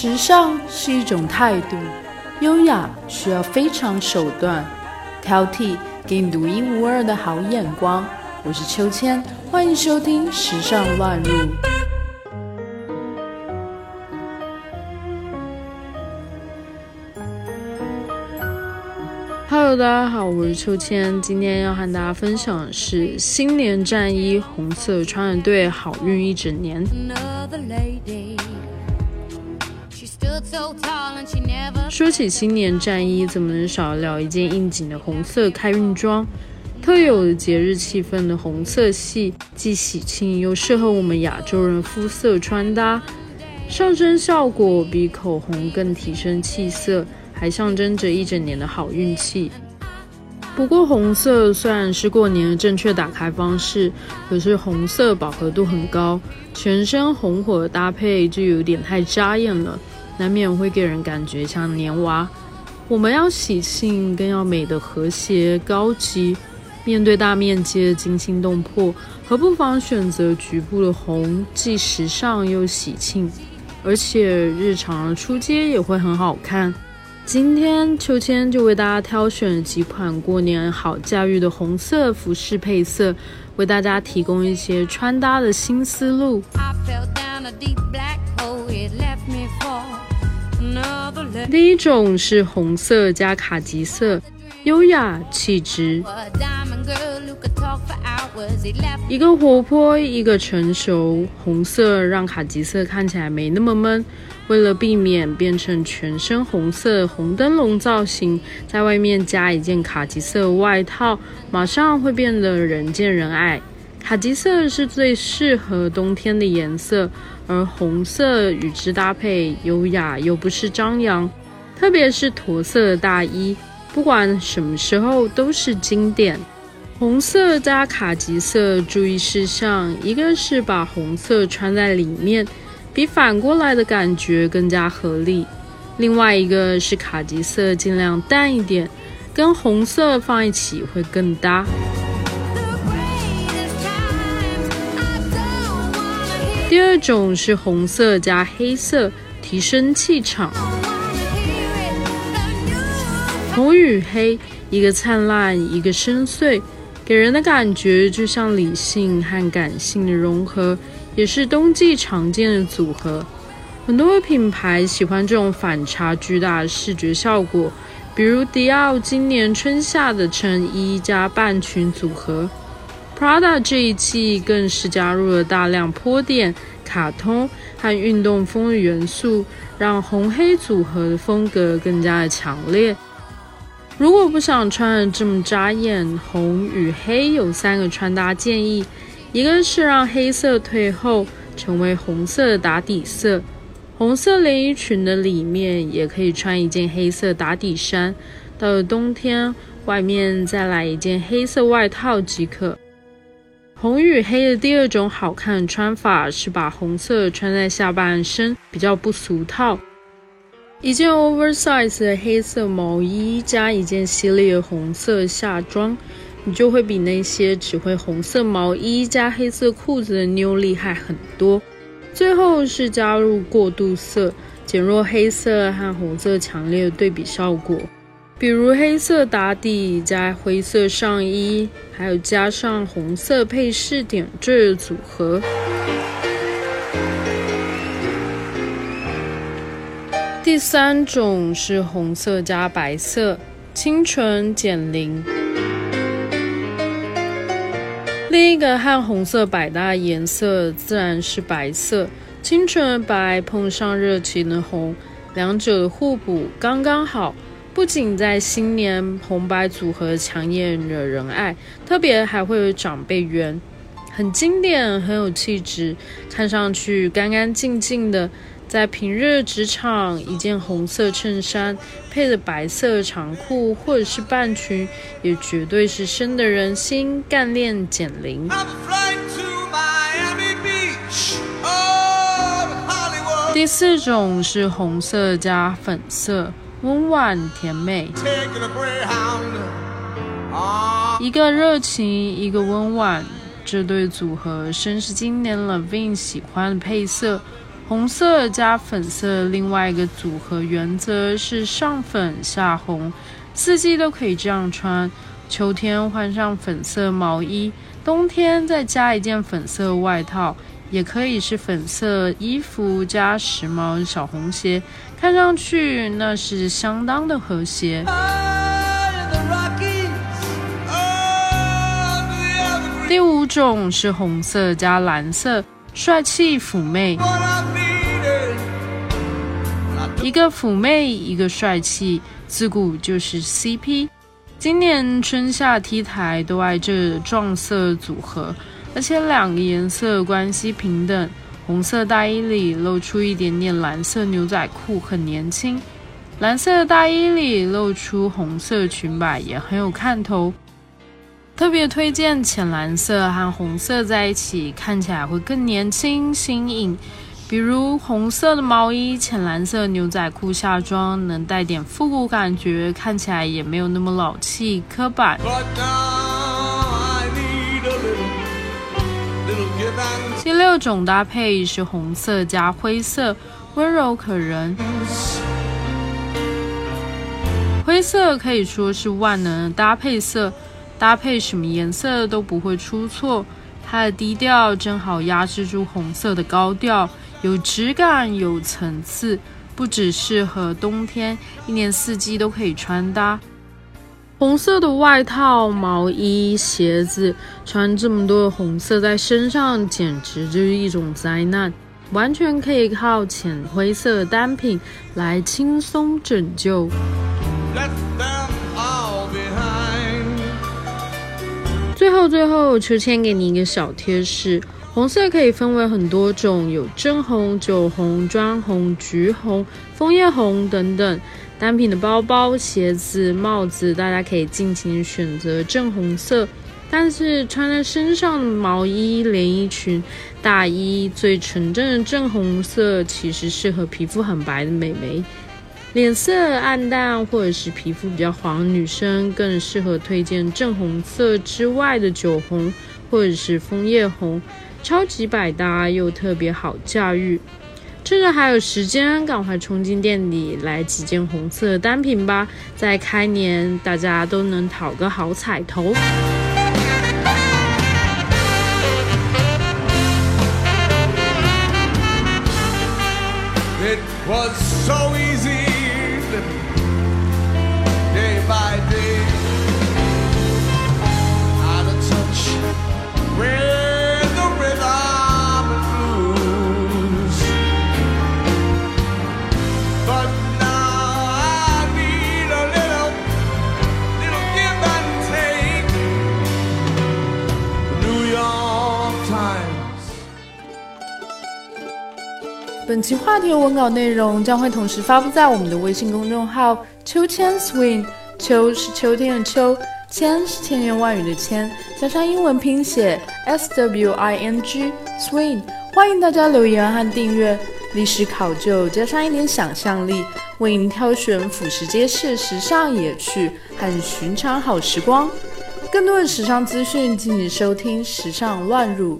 时尚是一种态度，优雅需要非常手段，挑剔给你独一无二的好眼光。我是秋千，欢迎收听《时尚乱入》。Hello，大家好，我是秋千，今天要和大家分享的是新年战衣，红色穿的对，好运一整年。说起新年战衣，怎么能少得了一件应景的红色开运装？特有的节日气氛的红色系，既喜庆又适合我们亚洲人肤色穿搭，上身效果比口红更提升气色，还象征着一整年的好运气。不过，红色虽然是过年的正确打开方式，可是红色饱和度很高，全身红火的搭配就有点太扎眼了。难免会给人感觉像年娃。我们要喜庆，更要美的和谐高级。面对大面积的惊心动魄，何不妨选择局部的红，既时尚又喜庆，而且日常出街也会很好看。今天秋千就为大家挑选了几款过年好驾驭的红色服饰配色，为大家提供一些穿搭的新思路。第一种是红色加卡其色，优雅气质。一个活泼，一个成熟。红色让卡其色看起来没那么闷。为了避免变成全身红色红灯笼造型，在外面加一件卡其色外套，马上会变得人见人爱。卡其色是最适合冬天的颜色。而红色与之搭配，优雅又不失张扬，特别是驼色的大衣，不管什么时候都是经典。红色加卡其色注意事项，一个是把红色穿在里面，比反过来的感觉更加合理；另外一个是卡其色尽量淡一点，跟红色放一起会更搭。第二种是红色加黑色，提升气场。红与黑，一个灿烂，一个深邃，给人的感觉就像理性和感性的融合，也是冬季常见的组合。很多品牌喜欢这种反差巨大的视觉效果，比如迪奥今年春夏的衬衣加半裙组合。Prada 这一季更是加入了大量坡点、卡通和运动风的元素，让红黑组合的风格更加的强烈。如果不想穿的这么扎眼，红与黑有三个穿搭建议：一个是让黑色退后，成为红色的打底色，红色连衣裙的里面也可以穿一件黑色打底衫，到了冬天，外面再来一件黑色外套即可。红与黑的第二种好看穿法是把红色穿在下半身，比较不俗套。一件 oversize 的黑色毛衣加一件犀利的红色夏装，你就会比那些只会红色毛衣加黑色裤子的妞厉害很多。最后是加入过渡色，减弱黑色和红色强烈的对比效果。比如黑色打底加灰色上衣，还有加上红色配饰点缀组合。第三种是红色加白色，清纯减龄。另一个和红色百搭颜色自然是白色，清纯白碰上热情的红，两者互补刚刚好。不仅在新年红白组合抢眼惹人爱，特别还会有长辈缘，很经典，很有气质，看上去干干净净的。在平日职场，一件红色衬衫配着白色长裤或者是半裙，也绝对是深得人心，干练减龄。第四种是红色加粉色。温婉甜美，一个热情，一个温婉，这对组合深是今年 Levine 喜欢的配色。红色加粉色，另外一个组合原则是上粉下红，四季都可以这样穿。秋天换上粉色毛衣，冬天再加一件粉色外套，也可以是粉色衣服加时髦小红鞋，看上去那是相当的和谐。第五种是红色加蓝色，帅气妩媚。一个妩媚，一个帅气，自古就是 CP。今年春夏 T 台都爱这撞色组合，而且两个颜色关系平等。红色大衣里露出一点点蓝色牛仔裤，很年轻；蓝色大衣里露出红色裙摆，也很有看头。特别推荐浅蓝色和红色在一起，看起来会更年轻新颖。比如红色的毛衣、浅蓝色牛仔裤下装，能带点复古感觉，看起来也没有那么老气刻板。第六种搭配是红色加灰色，温柔可人。灰色可以说是万能的搭配色。搭配什么颜色都不会出错，它的低调正好压制住红色的高调，有质感有层次，不只适合冬天，一年四季都可以穿搭。红色的外套、毛衣、鞋子，穿这么多的红色在身上，简直就是一种灾难，完全可以靠浅灰色单品来轻松拯救。最后，最后，秋千给你一个小贴士：红色可以分为很多种，有正红、酒红、砖红、橘红、枫叶红等等。单品的包包、鞋子、帽子，大家可以尽情选择正红色。但是穿在身上的毛衣、连衣裙、大衣，最纯正的正红色，其实适合皮肤很白的美眉。脸色暗淡或者是皮肤比较黄的女生，更适合推荐正红色之外的酒红或者是枫叶红，超级百搭又特别好驾驭。趁着还有时间，赶快冲进店里来几件红色单品吧，在开年大家都能讨个好彩头。It was so easy. 本期话题文稿内容将会同时发布在我们的微信公众号“秋千 swing”。秋是秋天的秋，千是千言万语的千，加上英文拼写 s w i n g swing。欢迎大家留言和订阅。历史考究加上一点想象力，为您挑选俯拾皆是时尚野趣和寻常好时光。更多的时尚资讯，敬请收听《时尚乱入》。